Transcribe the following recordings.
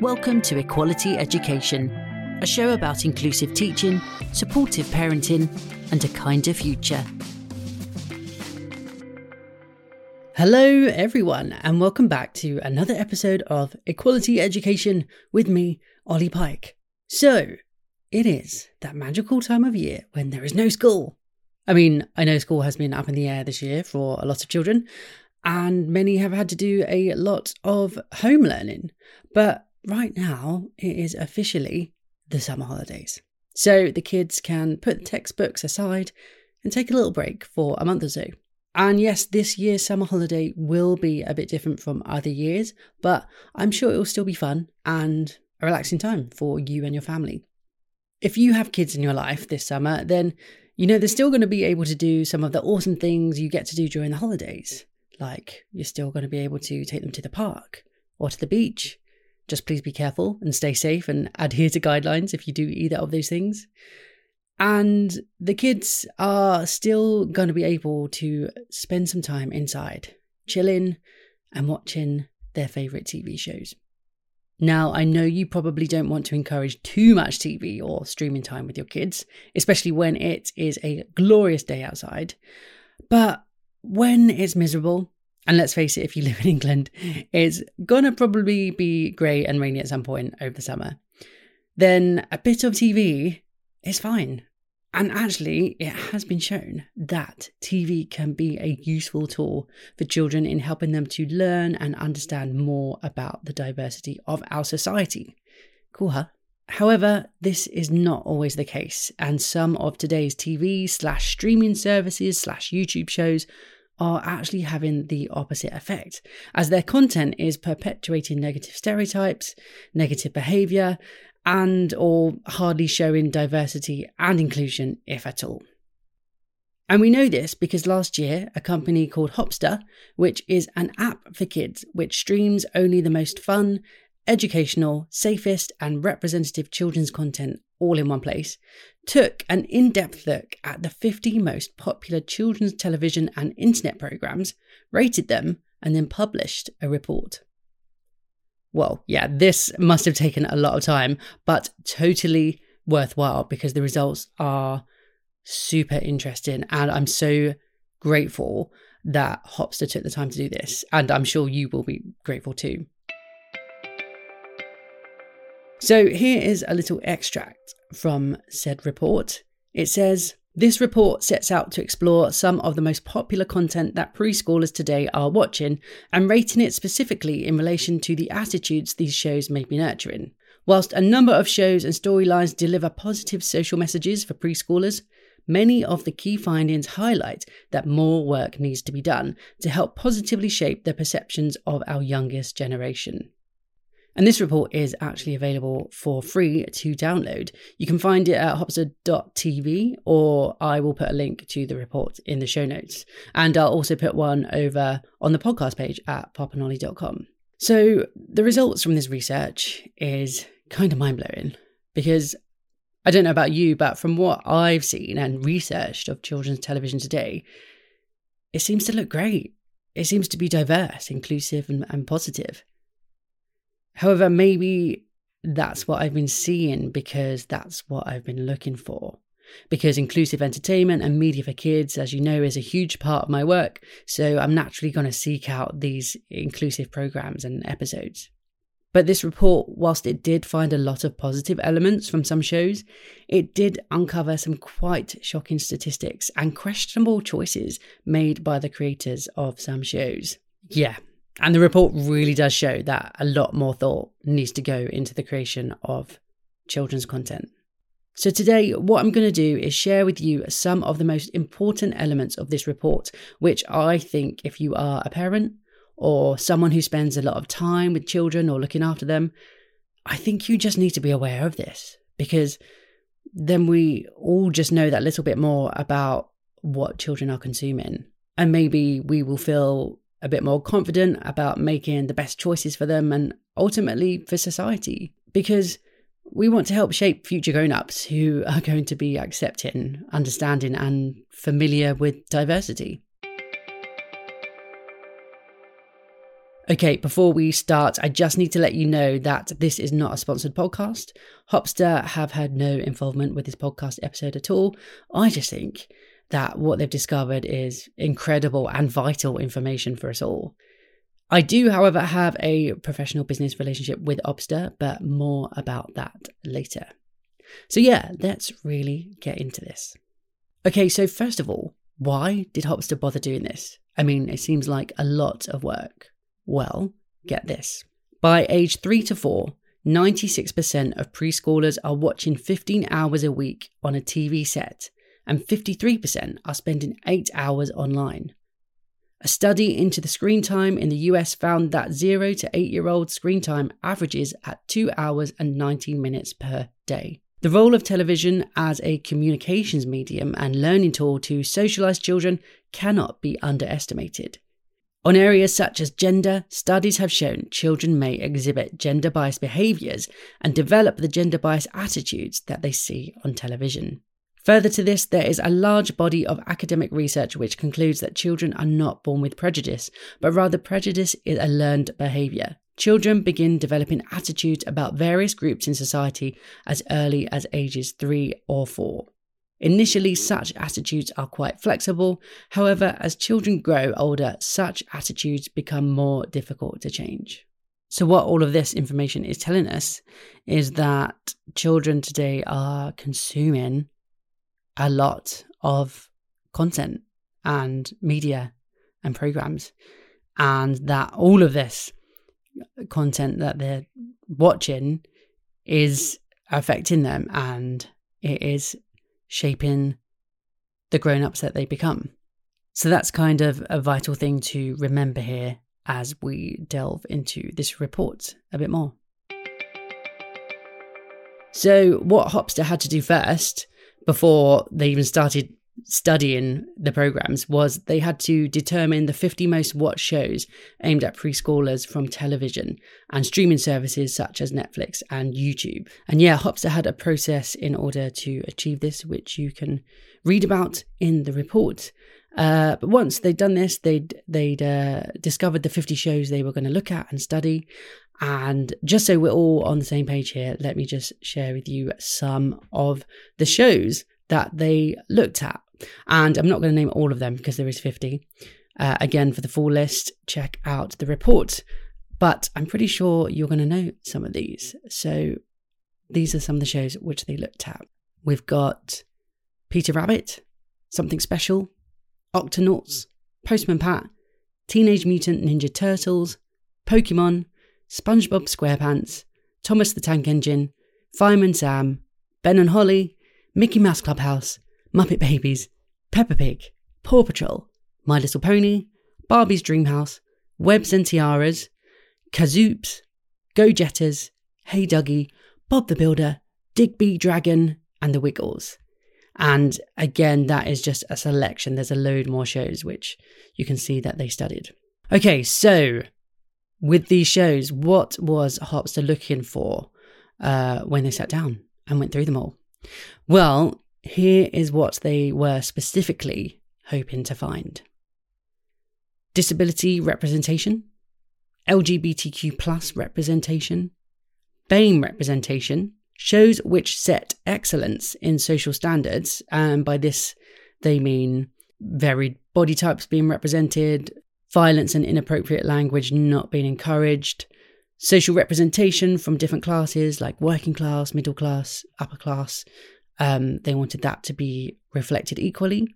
Welcome to Equality Education, a show about inclusive teaching, supportive parenting, and a kinder future. Hello, everyone, and welcome back to another episode of Equality Education with me, Olly Pike. So, it is that magical time of year when there is no school. I mean, I know school has been up in the air this year for a lot of children, and many have had to do a lot of home learning. But right now, it is officially the summer holidays. So the kids can put textbooks aside and take a little break for a month or so. And yes, this year's summer holiday will be a bit different from other years, but I'm sure it will still be fun and a relaxing time for you and your family. If you have kids in your life this summer, then you know they're still going to be able to do some of the awesome things you get to do during the holidays. Like you're still going to be able to take them to the park or to the beach. Just please be careful and stay safe and adhere to guidelines if you do either of those things. And the kids are still going to be able to spend some time inside, chilling and watching their favourite TV shows. Now, I know you probably don't want to encourage too much TV or streaming time with your kids, especially when it is a glorious day outside. But when it's miserable, and let's face it, if you live in England, it's gonna probably be grey and rainy at some point over the summer, then a bit of TV is fine. And actually, it has been shown that TV can be a useful tool for children in helping them to learn and understand more about the diversity of our society. Cool, huh? However, this is not always the case, and some of today's TV slash streaming services slash YouTube shows are actually having the opposite effect, as their content is perpetuating negative stereotypes, negative behaviour, and or hardly showing diversity and inclusion, if at all. And we know this because last year, a company called Hopster, which is an app for kids which streams only the most fun, educational, safest, and representative children's content all in one place, took an in depth look at the 50 most popular children's television and internet programs, rated them, and then published a report. Well, yeah, this must have taken a lot of time, but totally worthwhile because the results are super interesting. And I'm so grateful that Hopster took the time to do this. And I'm sure you will be grateful too. So here is a little extract from said report. It says, this report sets out to explore some of the most popular content that preschoolers today are watching and rating it specifically in relation to the attitudes these shows may be nurturing. Whilst a number of shows and storylines deliver positive social messages for preschoolers, many of the key findings highlight that more work needs to be done to help positively shape the perceptions of our youngest generation. And this report is actually available for free to download. You can find it at hopster.tv, or I will put a link to the report in the show notes. And I'll also put one over on the podcast page at popandolly.com. So the results from this research is kind of mind blowing because I don't know about you, but from what I've seen and researched of children's television today, it seems to look great. It seems to be diverse, inclusive, and, and positive. However, maybe that's what I've been seeing because that's what I've been looking for. Because inclusive entertainment and media for kids, as you know, is a huge part of my work. So I'm naturally going to seek out these inclusive programs and episodes. But this report, whilst it did find a lot of positive elements from some shows, it did uncover some quite shocking statistics and questionable choices made by the creators of some shows. Yeah, and the report really does show that a lot more thought needs to go into the creation of children's content. So, today, what I'm going to do is share with you some of the most important elements of this report, which I think if you are a parent or someone who spends a lot of time with children or looking after them, I think you just need to be aware of this because then we all just know that little bit more about what children are consuming. And maybe we will feel a bit more confident about making the best choices for them and ultimately for society. Because we want to help shape future grown ups who are going to be accepting, understanding, and familiar with diversity. Okay, before we start, I just need to let you know that this is not a sponsored podcast. Hopster have had no involvement with this podcast episode at all. I just think that what they've discovered is incredible and vital information for us all. I do, however, have a professional business relationship with Hopster, but more about that later. So, yeah, let's really get into this. Okay, so first of all, why did Hopster bother doing this? I mean, it seems like a lot of work. Well, get this. By age three to four, 96% of preschoolers are watching 15 hours a week on a TV set, and 53% are spending 8 hours online. A study into the screen time in the US found that 0 to 8 year old screen time averages at 2 hours and 19 minutes per day. The role of television as a communications medium and learning tool to socialize children cannot be underestimated. On areas such as gender, studies have shown children may exhibit gender biased behaviours and develop the gender biased attitudes that they see on television. Further to this, there is a large body of academic research which concludes that children are not born with prejudice, but rather prejudice is a learned behaviour. Children begin developing attitudes about various groups in society as early as ages three or four. Initially, such attitudes are quite flexible. However, as children grow older, such attitudes become more difficult to change. So, what all of this information is telling us is that children today are consuming a lot of content and media and programs, and that all of this content that they're watching is affecting them and it is shaping the grown ups that they become. So that's kind of a vital thing to remember here as we delve into this report a bit more. So, what Hopster had to do first, before they even started studying the programs was they had to determine the 50 most watched shows aimed at preschoolers from television and streaming services such as Netflix and YouTube. And yeah, Hopster had a process in order to achieve this, which you can read about in the report. Uh, but once they'd done this, they'd they'd uh, discovered the 50 shows they were going to look at and study. And just so we're all on the same page here, let me just share with you some of the shows that they looked at. And I'm not going to name all of them because there is 50. Uh, again, for the full list, check out the report. But I'm pretty sure you're going to know some of these. So these are some of the shows which they looked at. We've got Peter Rabbit, Something Special, Octonauts, Postman Pat, Teenage Mutant Ninja Turtles, Pokemon, SpongeBob SquarePants, Thomas the Tank Engine, Fireman Sam, Ben and Holly, Mickey Mouse Clubhouse, Muppet Babies, Peppa Pig, Paw Patrol, My Little Pony, Barbie's Dreamhouse, Webs and Tiaras, Kazoops, Go Jetters, Hey Duggee, Bob the Builder, Digby Dragon, and The Wiggles. And again, that is just a selection. There's a load more shows which you can see that they studied. Okay, so with these shows, what was Hopster looking for uh, when they sat down and went through them all? Well, here is what they were specifically hoping to find disability representation, LGBTQ plus representation, BAME representation, shows which set excellence in social standards, and by this they mean varied body types being represented, violence and inappropriate language not being encouraged, social representation from different classes like working class, middle class, upper class, um, they wanted that to be reflected equally.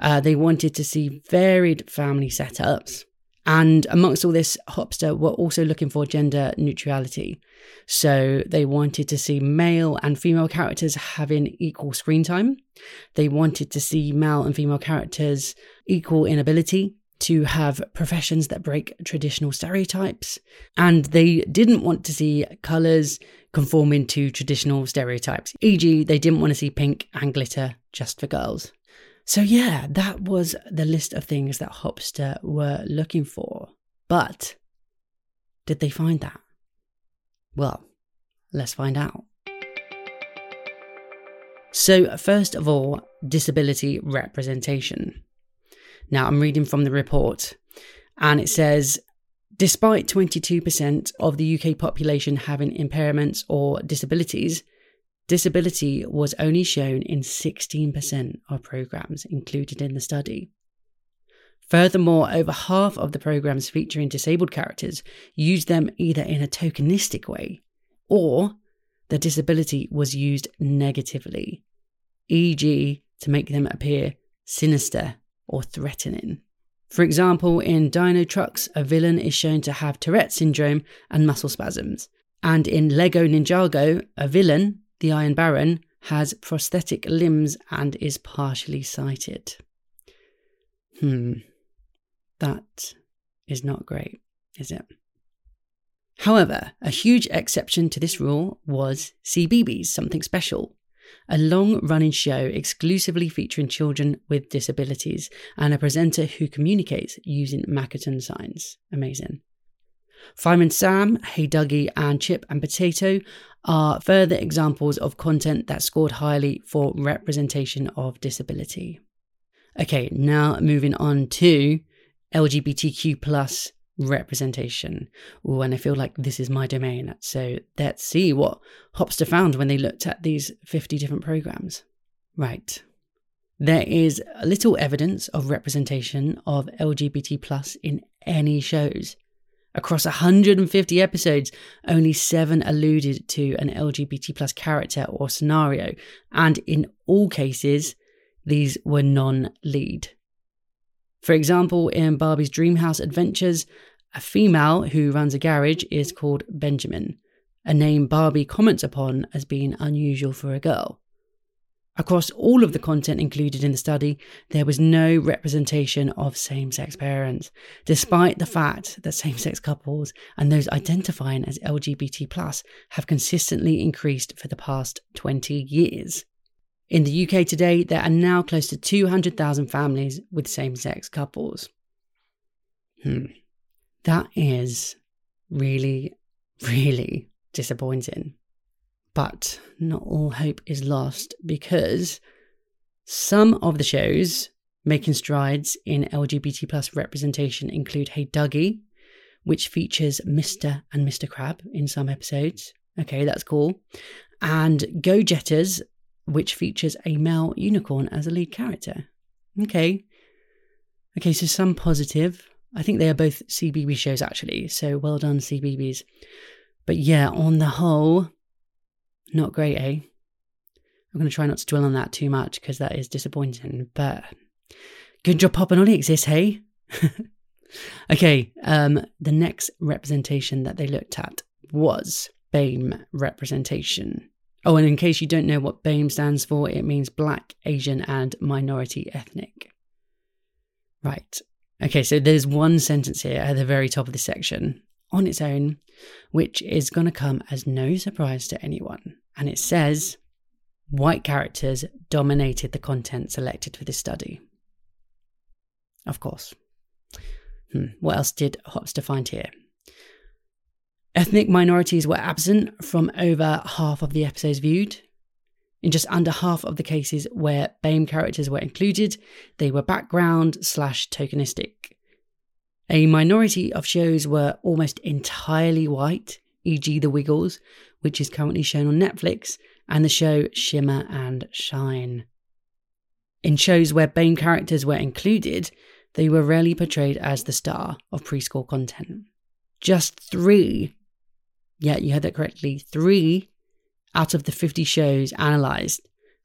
Uh, they wanted to see varied family setups. And amongst all this, Hopster were also looking for gender neutrality. So they wanted to see male and female characters having equal screen time. They wanted to see male and female characters equal in ability to have professions that break traditional stereotypes. And they didn't want to see colours conforming to traditional stereotypes, e.g., they didn't want to see pink and glitter just for girls. So, yeah, that was the list of things that Hopster were looking for. But did they find that? Well, let's find out. So, first of all, disability representation. Now, I'm reading from the report, and it says Despite 22% of the UK population having impairments or disabilities, disability was only shown in 16% of programs included in the study. Furthermore, over half of the programs featuring disabled characters used them either in a tokenistic way or the disability was used negatively, e.g., to make them appear sinister or threatening. For example, in Dinotrux, a villain is shown to have Tourette syndrome and muscle spasms. And in Lego Ninjago, a villain, the Iron Baron, has prosthetic limbs and is partially sighted. Hmm, that is not great, is it? However, a huge exception to this rule was CBeebies, Something Special, a long running show exclusively featuring children with disabilities and a presenter who communicates using Makaton signs. Amazing. Fireman Sam, Hey Duggee, and Chip and Potato are further examples of content that scored highly for representation of disability. Okay, now moving on to LGBTQ plus representation. Ooh, and I feel like this is my domain. So let's see what Hopster found when they looked at these 50 different programs. Right. There is little evidence of representation of LGBT plus in any shows. Across 150 episodes, only seven alluded to an LGBT plus character or scenario, and in all cases, these were non lead. For example, in Barbie's Dreamhouse Adventures, a female who runs a garage is called Benjamin, a name Barbie comments upon as being unusual for a girl. Across all of the content included in the study, there was no representation of same sex parents, despite the fact that same sex couples and those identifying as LGBT have consistently increased for the past 20 years. In the UK today, there are now close to 200,000 families with same sex couples. Hmm. That is really, really disappointing. But not all hope is lost because some of the shows making strides in LGBT plus representation include Hey Duggee, which features Mr. and Mr. Crab in some episodes. Okay, that's cool. And Go Jetters, which features a male unicorn as a lead character. Okay. Okay, so some positive, I think they are both CBeebies shows actually, so well done CBeebies. But yeah, on the whole, not great, eh? I'm going to try not to dwell on that too much because that is disappointing. But good job Pop'n'Olly exists, hey? okay, um, the next representation that they looked at was BAME representation. Oh, and in case you don't know what BAME stands for, it means Black, Asian, and Minority Ethnic. Right. Okay, so there's one sentence here at the very top of the section on its own, which is going to come as no surprise to anyone. And it says, white characters dominated the content selected for this study. Of course. Hmm, what else did Hopster find here? Ethnic minorities were absent from over half of the episodes viewed, in just under half of the cases where BAME characters were included, they were background slash tokenistic. A minority of shows were almost entirely white, e.g., The Wiggles, which is currently shown on Netflix, and the show Shimmer and Shine. In shows where BAME characters were included, they were rarely portrayed as the star of preschool content. Just three, yeah, you heard that correctly, three out of the 50 shows analysed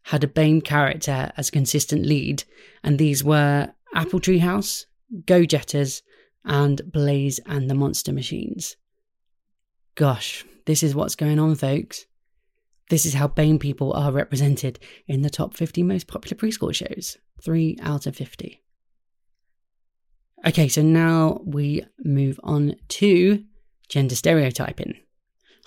had a BAME character as a consistent lead, and these were Apple Tree House, Go Jetters, and Blaze and the Monster Machines. Gosh, this is what's going on, folks. This is how BAME people are represented in the top 50 most popular preschool shows. Three out of 50. Okay, so now we move on to gender stereotyping.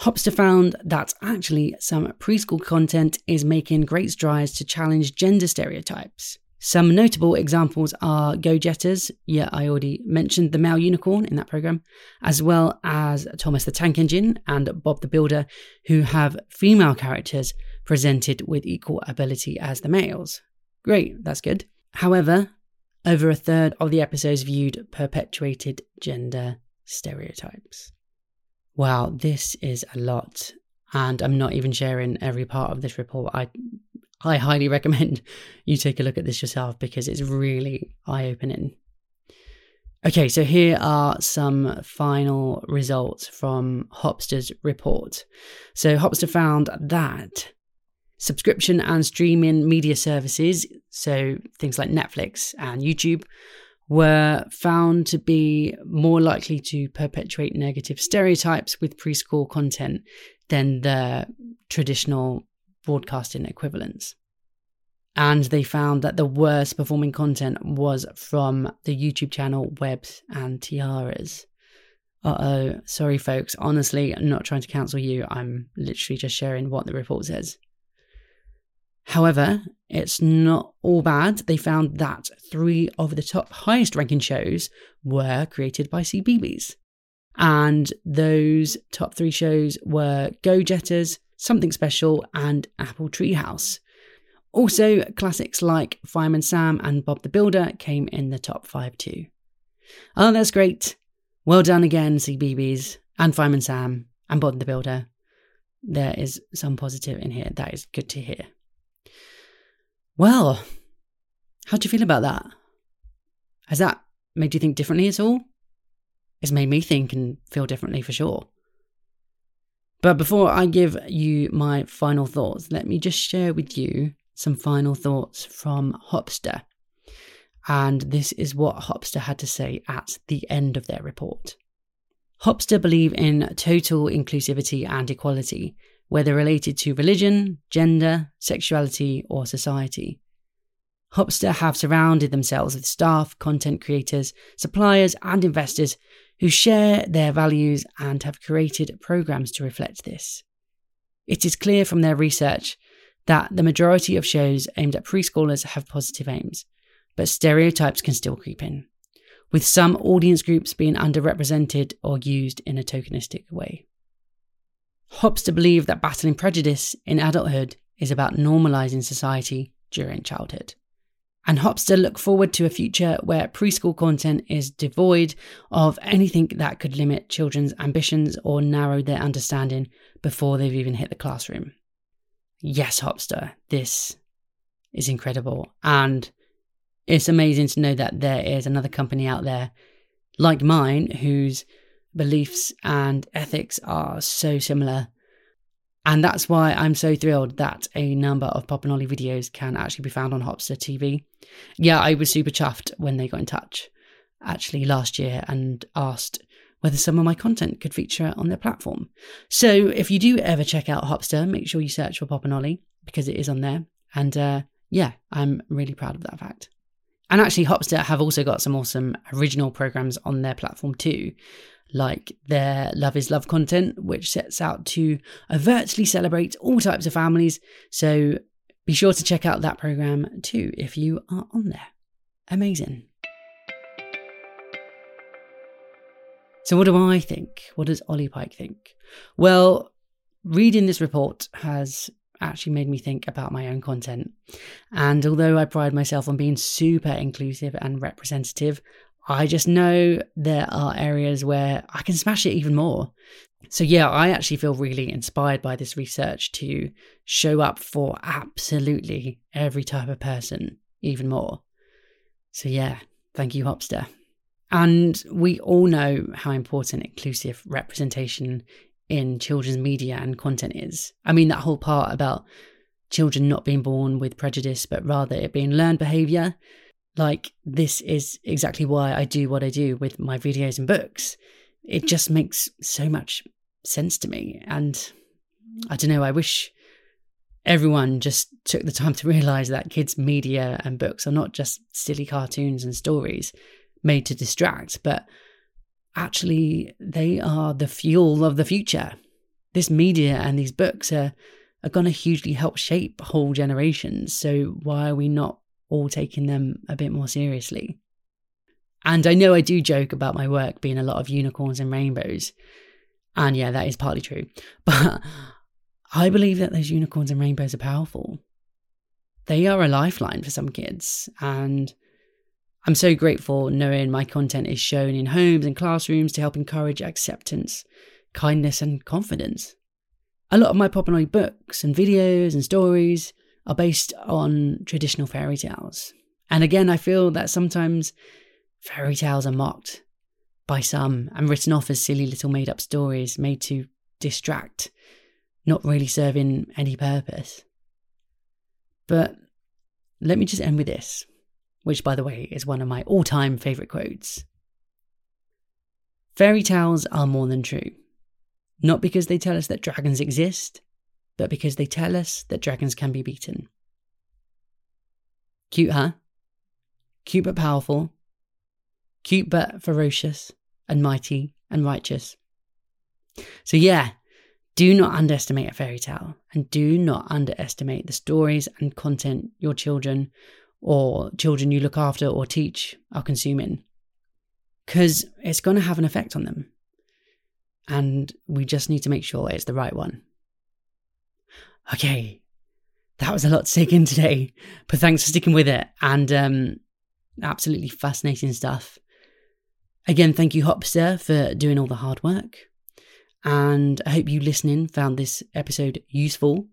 Hopster found that actually some preschool content is making great strides to challenge gender stereotypes. Some notable examples are Go Jetters, yeah, I already mentioned the male unicorn in that program, as well as Thomas the Tank Engine and Bob the Builder, who have female characters presented with equal ability as the males. Great, that's good. However, over a third of the episodes viewed perpetuated gender stereotypes. Wow, this is a lot. And I'm not even sharing every part of this report. I I highly recommend you take a look at this yourself because it's really eye opening. Okay, so here are some final results from Hopster's report. So, Hopster found that subscription and streaming media services, so things like Netflix and YouTube, were found to be more likely to perpetuate negative stereotypes with preschool content than the traditional broadcasting equivalents. And they found that the worst performing content was from the YouTube channel Webs and Tiaras. Uh oh, sorry, folks. Honestly, I'm not trying to cancel you. I'm literally just sharing what the report says. However, it's not all bad. They found that three of the top highest ranking shows were created by CBeebies. And those top three shows were Go Jetters, Something Special, and Apple Tree House. Also, classics like Fireman Sam and Bob the Builder came in the top five too. Oh, that's great. Well done again, CBeebies, and Fireman Sam, and Bob the Builder. There is some positive in here. That is good to hear. Well, how do you feel about that? Has that made you think differently at all? It's made me think and feel differently for sure. But before I give you my final thoughts, let me just share with you some final thoughts from Hopster. And this is what Hopster had to say at the end of their report. Hopster believe in total inclusivity and equality, whether related to religion, gender, sexuality, or society. Hopster have surrounded themselves with staff, content creators, suppliers, and investors who share their values and have created programs to reflect this. It is clear from their research that the majority of shows aimed at preschoolers have positive aims, but stereotypes can still creep in, with some audience groups being underrepresented or used in a tokenistic way. Hopster believe that battling prejudice in adulthood is about normalizing society during childhood. And Hopster look forward to a future where preschool content is devoid of anything that could limit children's ambitions or narrow their understanding before they've even hit the classroom. Yes, Hopster, this is incredible. And it's amazing to know that there is another company out there like mine whose beliefs and ethics are so similar. And that's why I'm so thrilled that a number of Pop and Olly videos can actually be found on Hopster TV. Yeah, I was super chuffed when they got in touch actually last year and asked whether some of my content could feature on their platform. So if you do ever check out Hopster, make sure you search for Pop and Olly because it is on there. And uh, yeah, I'm really proud of that fact. And actually, Hopster have also got some awesome original programs on their platform too like their Love is Love content, which sets out to overtly celebrate all types of families. So be sure to check out that program too if you are on there. Amazing. So, what do I think? What does Olly Pike think? Well, reading this report has actually made me think about my own content. And although I pride myself on being super inclusive and representative, I just know there are areas where I can smash it even more. So, yeah, I actually feel really inspired by this research to show up for absolutely every type of person even more. So, yeah, thank you, Hopster. And we all know how important inclusive representation in children's media and content is. I mean, that whole part about children not being born with prejudice, but rather it being learned behavior like, this is exactly why I do what I do with my videos and books. It just makes so much sense to me. And I don't know, I wish everyone just took the time to realize that kids' media and books are not just silly cartoons and stories made to distract, but actually they are the fuel of the future. This media and these books are, are going to hugely help shape whole generations. So why are we not all taking them a bit more seriously. And I know I do joke about my work being a lot of unicorns and rainbows. And yeah, that is partly true. But I believe that those unicorns and rainbows are powerful. They are a lifeline for some kids. And I'm so grateful knowing my content is shown in homes and classrooms to help encourage acceptance, kindness, and confidence. A lot of my Pop books and videos and stories are based on traditional fairy tales. And again, I feel that sometimes fairy tales are mocked by some and written off as silly little made up stories made to distract, not really serving any purpose. But let me just end with this which, by the way, is one of my all time favourite quotes. Fairy tales are more than true. Not because they tell us that dragons exist, but because they tell us that dragons can be beaten. Cute, huh? Cute but powerful. Cute but ferocious and mighty and righteous. So, yeah, do not underestimate a fairy tale and do not underestimate the stories and content your children or children you look after or teach are consuming because it's going to have an effect on them. And we just need to make sure it's the right one. Okay, that was a lot to take in today, but thanks for sticking with it and um, absolutely fascinating stuff. Again, thank you, Hopster, for doing all the hard work. And I hope you listening found this episode useful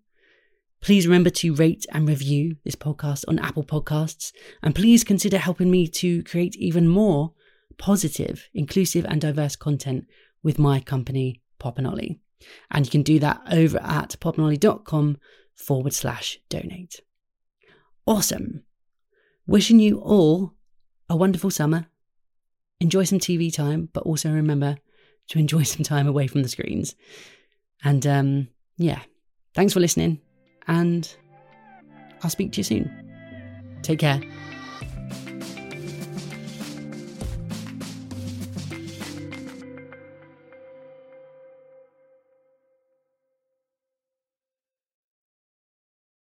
Please remember to rate and review this podcast on Apple Podcasts. And please consider helping me to create even more positive, inclusive, and diverse content with my company, Pop and you can do that over at popandolly.com forward slash donate. Awesome. Wishing you all a wonderful summer. Enjoy some TV time, but also remember to enjoy some time away from the screens. And um, yeah, thanks for listening and I'll speak to you soon. Take care.